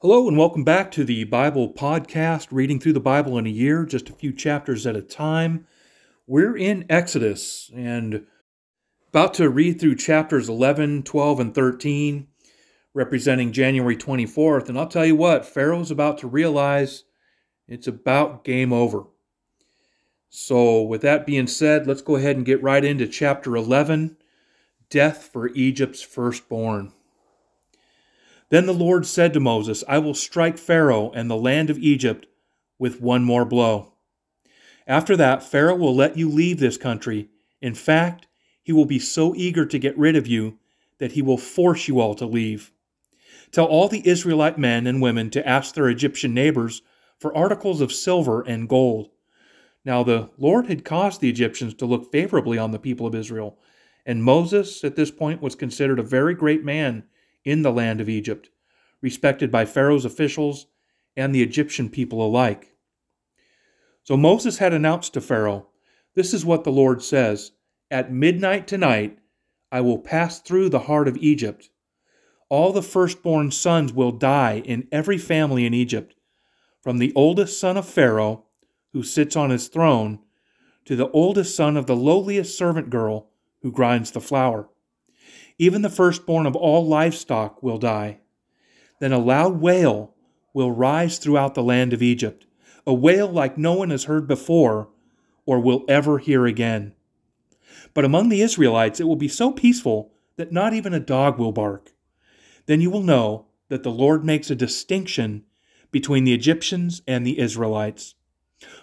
Hello, and welcome back to the Bible Podcast, reading through the Bible in a year, just a few chapters at a time. We're in Exodus and about to read through chapters 11, 12, and 13, representing January 24th. And I'll tell you what, Pharaoh's about to realize it's about game over. So, with that being said, let's go ahead and get right into chapter 11 Death for Egypt's Firstborn. Then the Lord said to Moses, I will strike Pharaoh and the land of Egypt with one more blow. After that, Pharaoh will let you leave this country. In fact, he will be so eager to get rid of you that he will force you all to leave. Tell all the Israelite men and women to ask their Egyptian neighbors for articles of silver and gold. Now the Lord had caused the Egyptians to look favorably on the people of Israel, and Moses at this point was considered a very great man in the land of Egypt, respected by Pharaoh's officials and the Egyptian people alike. So Moses had announced to Pharaoh, This is what the Lord says At midnight tonight, I will pass through the heart of Egypt. All the firstborn sons will die in every family in Egypt, from the oldest son of Pharaoh, who sits on his throne, to the oldest son of the lowliest servant girl who grinds the flour. Even the firstborn of all livestock will die. Then a loud wail will rise throughout the land of Egypt, a wail like no one has heard before or will ever hear again. But among the Israelites it will be so peaceful that not even a dog will bark. Then you will know that the Lord makes a distinction between the Egyptians and the Israelites.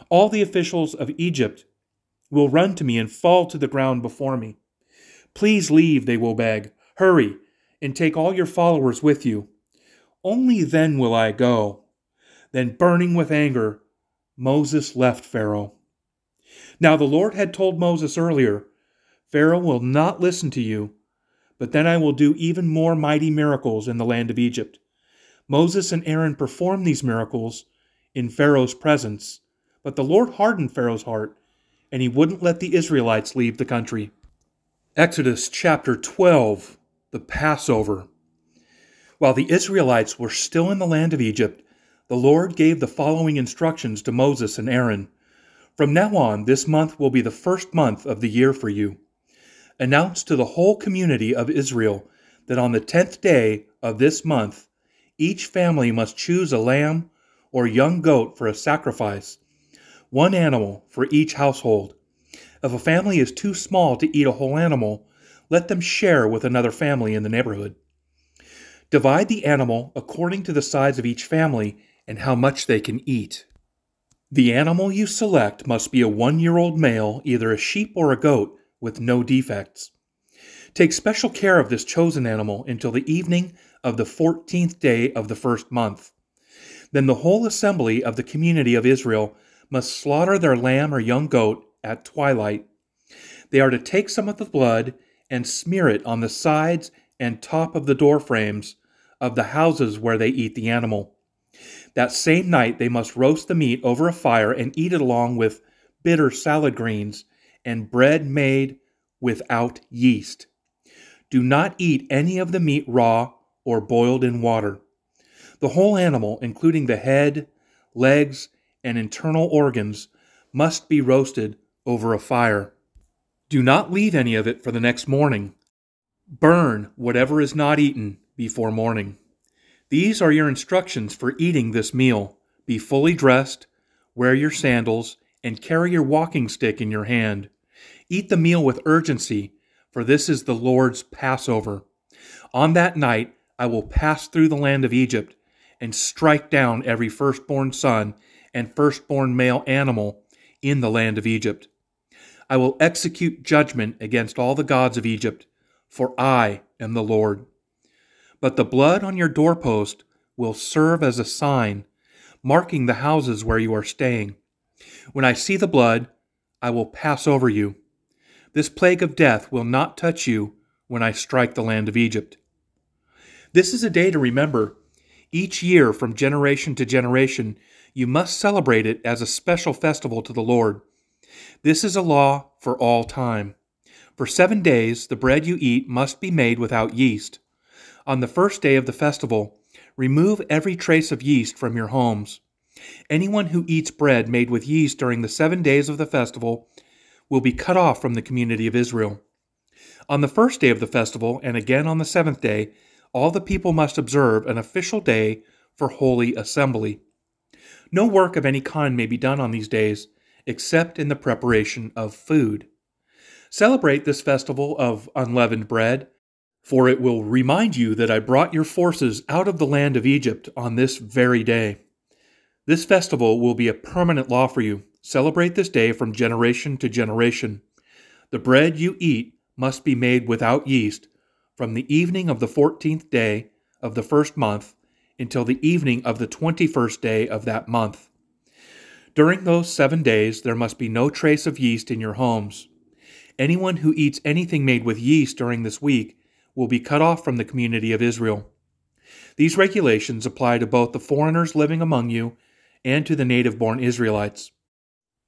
All the officials of Egypt will run to me and fall to the ground before me. Please leave, they will beg. Hurry, and take all your followers with you. Only then will I go. Then, burning with anger, Moses left Pharaoh. Now the Lord had told Moses earlier Pharaoh will not listen to you, but then I will do even more mighty miracles in the land of Egypt. Moses and Aaron performed these miracles in Pharaoh's presence, but the Lord hardened Pharaoh's heart, and he wouldn't let the Israelites leave the country. Exodus chapter 12, the Passover. While the Israelites were still in the land of Egypt, the Lord gave the following instructions to Moses and Aaron. From now on, this month will be the first month of the year for you. Announce to the whole community of Israel that on the tenth day of this month, each family must choose a lamb or young goat for a sacrifice, one animal for each household. If a family is too small to eat a whole animal, let them share with another family in the neighborhood. Divide the animal according to the size of each family and how much they can eat. The animal you select must be a one year old male, either a sheep or a goat, with no defects. Take special care of this chosen animal until the evening of the fourteenth day of the first month. Then the whole assembly of the community of Israel must slaughter their lamb or young goat at twilight. They are to take some of the blood and smear it on the sides and top of the door frames of the houses where they eat the animal. That same night they must roast the meat over a fire and eat it along with bitter salad greens and bread made without yeast. Do not eat any of the meat raw or boiled in water. The whole animal, including the head, legs, and internal organs, must be roasted over a fire. Do not leave any of it for the next morning. Burn whatever is not eaten before morning. These are your instructions for eating this meal. Be fully dressed, wear your sandals, and carry your walking stick in your hand. Eat the meal with urgency, for this is the Lord's Passover. On that night I will pass through the land of Egypt and strike down every firstborn son and firstborn male animal in the land of Egypt. I will execute judgment against all the gods of Egypt, for I am the Lord. But the blood on your doorpost will serve as a sign, marking the houses where you are staying. When I see the blood, I will pass over you. This plague of death will not touch you when I strike the land of Egypt. This is a day to remember. Each year, from generation to generation, you must celebrate it as a special festival to the Lord. This is a law for all time. For seven days the bread you eat must be made without yeast. On the first day of the festival, Remove every trace of yeast from your homes. Anyone who eats bread made with yeast during the seven days of the festival will be cut off from the community of Israel. On the first day of the festival, and again on the seventh day, all the people must observe an official day for holy assembly. No work of any kind may be done on these days, except in the preparation of food. Celebrate this festival of unleavened bread, for it will remind you that I brought your forces out of the land of Egypt on this very day. This festival will be a permanent law for you. Celebrate this day from generation to generation. The bread you eat must be made without yeast from the evening of the fourteenth day of the first month until the evening of the twenty first day of that month. During those seven days, there must be no trace of yeast in your homes. Anyone who eats anything made with yeast during this week will be cut off from the community of Israel. These regulations apply to both the foreigners living among you and to the native born Israelites.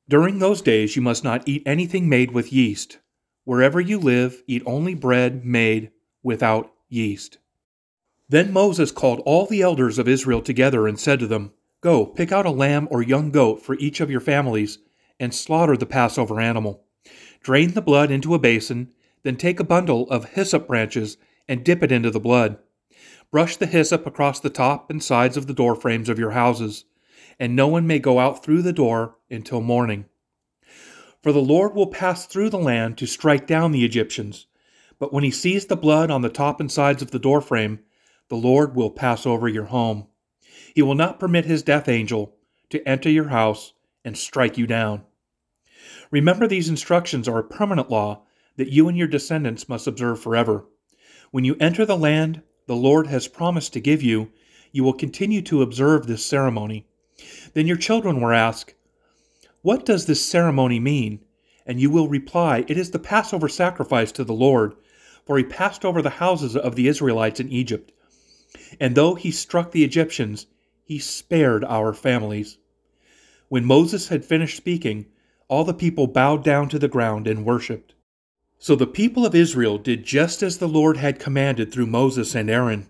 During those days, you must not eat anything made with yeast. Wherever you live, eat only bread made without yeast. Then Moses called all the elders of Israel together and said to them, Go, pick out a lamb or young goat for each of your families, and slaughter the Passover animal. Drain the blood into a basin, then take a bundle of hyssop branches and dip it into the blood. Brush the hyssop across the top and sides of the door frames of your houses, and no one may go out through the door until morning. For the Lord will pass through the land to strike down the Egyptians, but when he sees the blood on the top and sides of the door frame, the Lord will pass over your home. He will not permit his death angel to enter your house and strike you down. Remember, these instructions are a permanent law that you and your descendants must observe forever. When you enter the land the Lord has promised to give you, you will continue to observe this ceremony. Then your children will ask, What does this ceremony mean? And you will reply, It is the Passover sacrifice to the Lord, for he passed over the houses of the Israelites in Egypt. And though he struck the Egyptians, he spared our families. When Moses had finished speaking, all the people bowed down to the ground and worshipped. So the people of Israel did just as the Lord had commanded through Moses and Aaron.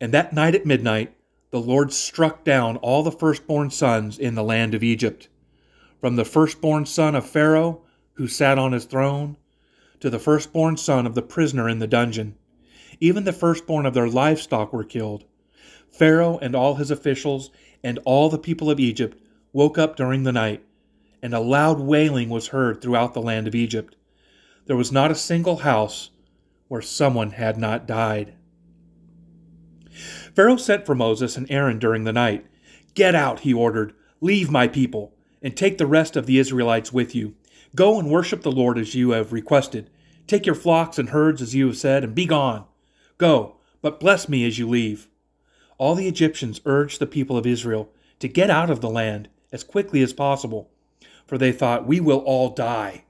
And that night at midnight, the Lord struck down all the firstborn sons in the land of Egypt, from the firstborn son of Pharaoh, who sat on his throne, to the firstborn son of the prisoner in the dungeon. Even the firstborn of their livestock were killed. Pharaoh and all his officials and all the people of Egypt woke up during the night and a loud wailing was heard throughout the land of Egypt. There was not a single house where someone had not died. Pharaoh sent for Moses and Aaron during the night. Get out, he ordered. Leave my people, and take the rest of the Israelites with you. Go and worship the Lord as you have requested. Take your flocks and herds as you have said, and be gone. Go, but bless me as you leave. All the Egyptians urged the people of Israel to get out of the land as quickly as possible for they thought, We will all die.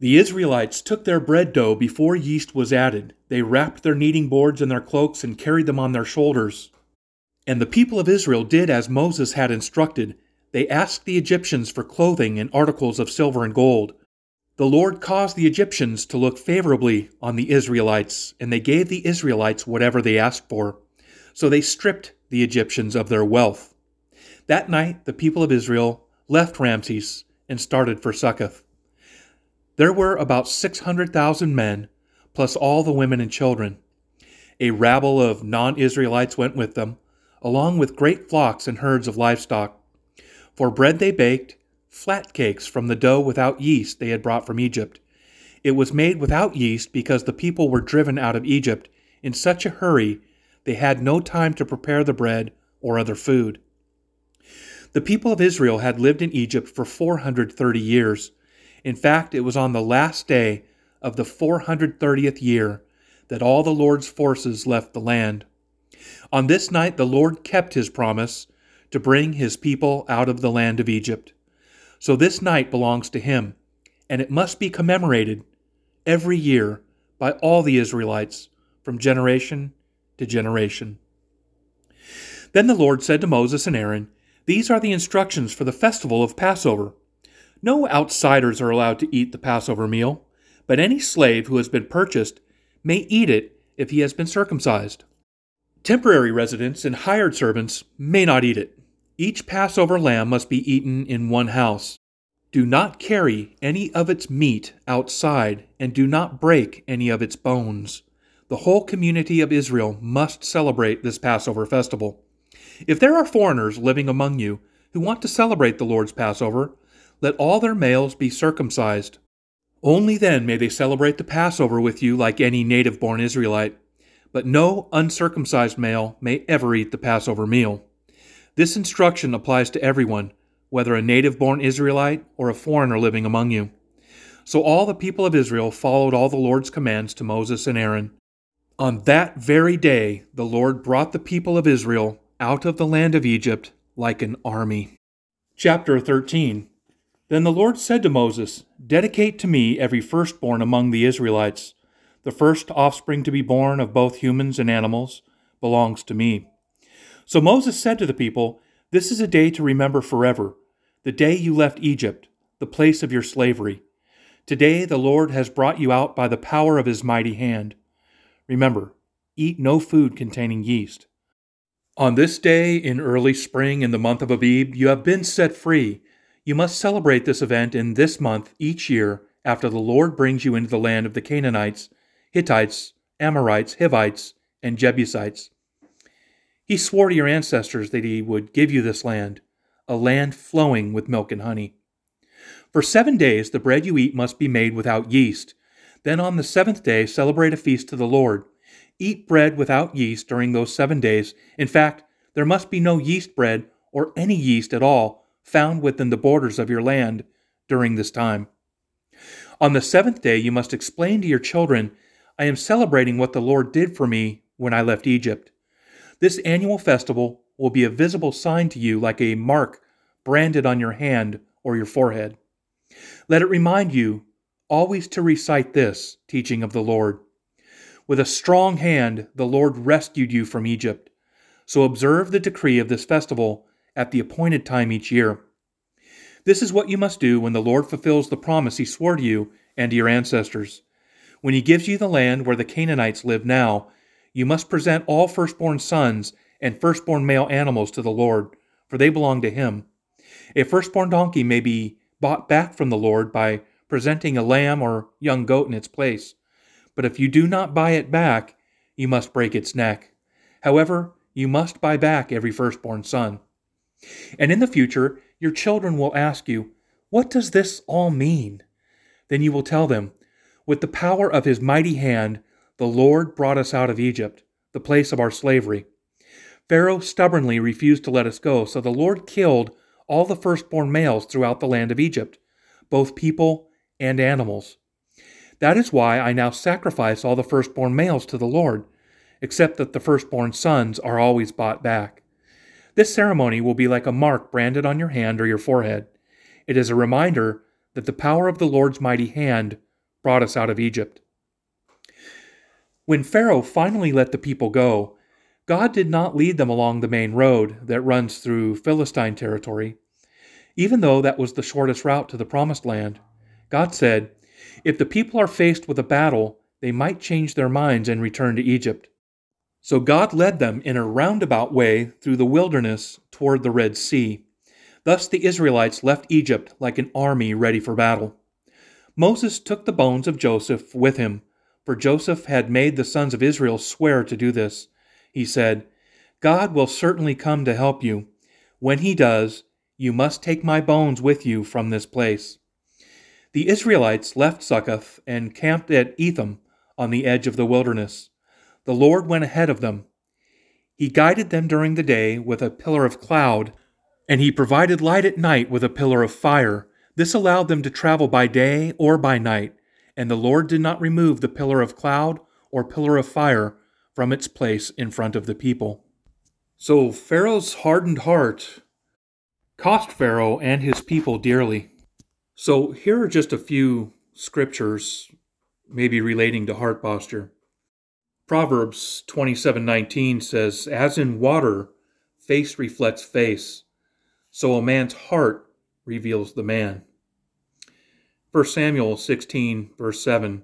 The Israelites took their bread dough before yeast was added. They wrapped their kneading boards in their cloaks and carried them on their shoulders. And the people of Israel did as Moses had instructed. They asked the Egyptians for clothing and articles of silver and gold. The Lord caused the Egyptians to look favorably on the Israelites, and they gave the Israelites whatever they asked for. So they stripped the Egyptians of their wealth. That night, the people of Israel left Ramses and started for Succoth. There were about 600,000 men, plus all the women and children. A rabble of non Israelites went with them, along with great flocks and herds of livestock. For bread they baked, flat cakes from the dough without yeast they had brought from Egypt. It was made without yeast because the people were driven out of Egypt in such a hurry they had no time to prepare the bread or other food. The people of Israel had lived in Egypt for 430 years. In fact, it was on the last day of the 430th year that all the Lord's forces left the land. On this night, the Lord kept his promise to bring his people out of the land of Egypt. So this night belongs to him, and it must be commemorated every year by all the Israelites from generation to generation. Then the Lord said to Moses and Aaron, these are the instructions for the festival of Passover. No outsiders are allowed to eat the Passover meal, but any slave who has been purchased may eat it if he has been circumcised. Temporary residents and hired servants may not eat it. Each Passover lamb must be eaten in one house. Do not carry any of its meat outside, and do not break any of its bones. The whole community of Israel must celebrate this Passover festival. If there are foreigners living among you who want to celebrate the Lord's Passover, let all their males be circumcised. Only then may they celebrate the Passover with you like any native born Israelite but no uncircumcised male may ever eat the Passover meal. This instruction applies to everyone, whether a native born Israelite or a foreigner living among you. So all the people of Israel followed all the Lord's commands to Moses and Aaron. On that very day, the Lord brought the people of Israel out of the land of Egypt like an army. Chapter 13 Then the Lord said to Moses, Dedicate to me every firstborn among the Israelites the first offspring to be born of both humans and animals, belongs to me. So Moses said to the people, This is a day to remember forever, the day you left Egypt, the place of your slavery. Today the Lord has brought you out by the power of his mighty hand. Remember, eat no food containing yeast. On this day in early spring in the month of Abib, you have been set free. You must celebrate this event in this month each year after the Lord brings you into the land of the Canaanites Hittites, Amorites, Hivites, and Jebusites. He swore to your ancestors that he would give you this land, a land flowing with milk and honey. For seven days the bread you eat must be made without yeast. Then on the seventh day celebrate a feast to the Lord. Eat bread without yeast during those seven days. In fact, there must be no yeast bread or any yeast at all found within the borders of your land during this time. On the seventh day you must explain to your children I am celebrating what the Lord did for me when I left Egypt. This annual festival will be a visible sign to you like a mark branded on your hand or your forehead. Let it remind you always to recite this teaching of the Lord. With a strong hand, the Lord rescued you from Egypt. So observe the decree of this festival at the appointed time each year. This is what you must do when the Lord fulfills the promise he swore to you and to your ancestors. When he gives you the land where the Canaanites live now, you must present all firstborn sons and firstborn male animals to the Lord, for they belong to him. A firstborn donkey may be bought back from the Lord by presenting a lamb or young goat in its place. But if you do not buy it back, you must break its neck. However, you must buy back every firstborn son. And in the future, your children will ask you, What does this all mean? Then you will tell them, with the power of his mighty hand, the Lord brought us out of Egypt, the place of our slavery. Pharaoh stubbornly refused to let us go, so the Lord killed all the firstborn males throughout the land of Egypt, both people and animals. That is why I now sacrifice all the firstborn males to the Lord, except that the firstborn sons are always bought back. This ceremony will be like a mark branded on your hand or your forehead. It is a reminder that the power of the Lord's mighty hand brought us out of Egypt. When Pharaoh finally let the people go, God did not lead them along the main road that runs through Philistine territory. Even though that was the shortest route to the Promised Land, God said, If the people are faced with a battle, they might change their minds and return to Egypt. So God led them in a roundabout way through the wilderness toward the Red Sea. Thus the Israelites left Egypt like an army ready for battle. Moses took the bones of Joseph with him, for Joseph had made the sons of Israel swear to do this. He said, God will certainly come to help you. When he does, you must take my bones with you from this place. The Israelites left Succoth and camped at Etham on the edge of the wilderness. The Lord went ahead of them. He guided them during the day with a pillar of cloud, and he provided light at night with a pillar of fire this allowed them to travel by day or by night, and the Lord did not remove the pillar of cloud or pillar of fire from its place in front of the people. So Pharaoh's hardened heart cost Pharaoh and his people dearly. So here are just a few scriptures maybe relating to heart posture. Proverbs 27:19 says, "As in water, face reflects face, so a man's heart reveals the man. 1 Samuel 16, verse 7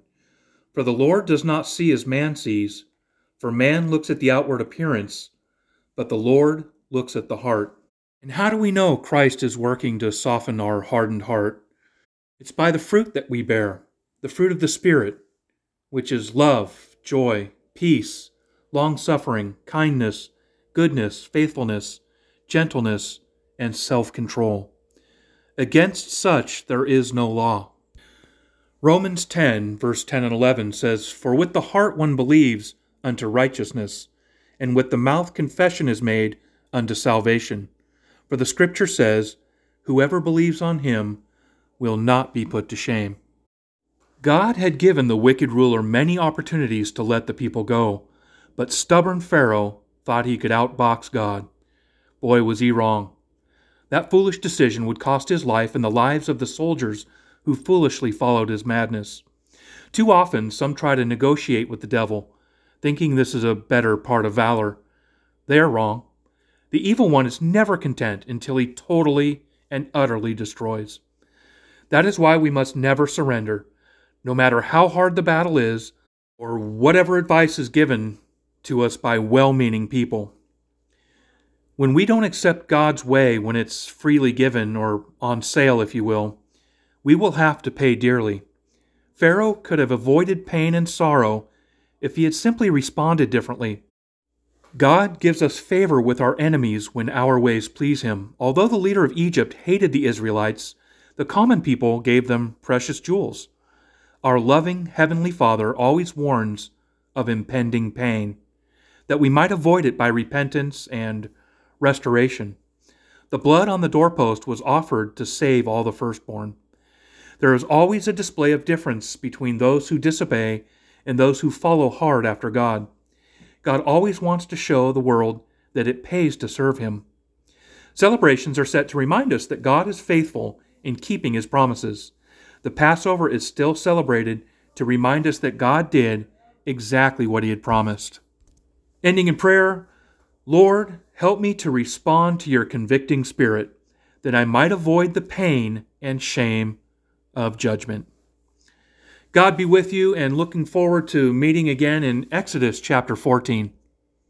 For the Lord does not see as man sees, For man looks at the outward appearance, but the Lord looks at the heart. And how do we know Christ is working to soften our hardened heart? It's by the fruit that we bear, the fruit of the Spirit, which is love, joy, peace, long suffering, kindness, goodness, faithfulness, gentleness, and self control. Against such there is no law. Romans 10, verse 10 and 11 says, For with the heart one believes unto righteousness, and with the mouth confession is made unto salvation. For the Scripture says, Whoever believes on him will not be put to shame. God had given the wicked ruler many opportunities to let the people go, but stubborn Pharaoh thought he could outbox God. Boy, was he wrong. That foolish decision would cost his life and the lives of the soldiers who foolishly followed his madness. Too often, some try to negotiate with the devil, thinking this is a better part of valor. They are wrong. The evil one is never content until he totally and utterly destroys. That is why we must never surrender, no matter how hard the battle is or whatever advice is given to us by well meaning people. When we don't accept God's way when it's freely given or on sale, if you will, we will have to pay dearly. Pharaoh could have avoided pain and sorrow if he had simply responded differently. God gives us favor with our enemies when our ways please him. Although the leader of Egypt hated the Israelites, the common people gave them precious jewels. Our loving Heavenly Father always warns of impending pain, that we might avoid it by repentance and restoration. The blood on the doorpost was offered to save all the firstborn. There is always a display of difference between those who disobey and those who follow hard after God. God always wants to show the world that it pays to serve Him. Celebrations are set to remind us that God is faithful in keeping His promises. The Passover is still celebrated to remind us that God did exactly what He had promised. Ending in prayer Lord, help me to respond to your convicting spirit, that I might avoid the pain and shame of judgment. God be with you and looking forward to meeting again in Exodus chapter 14.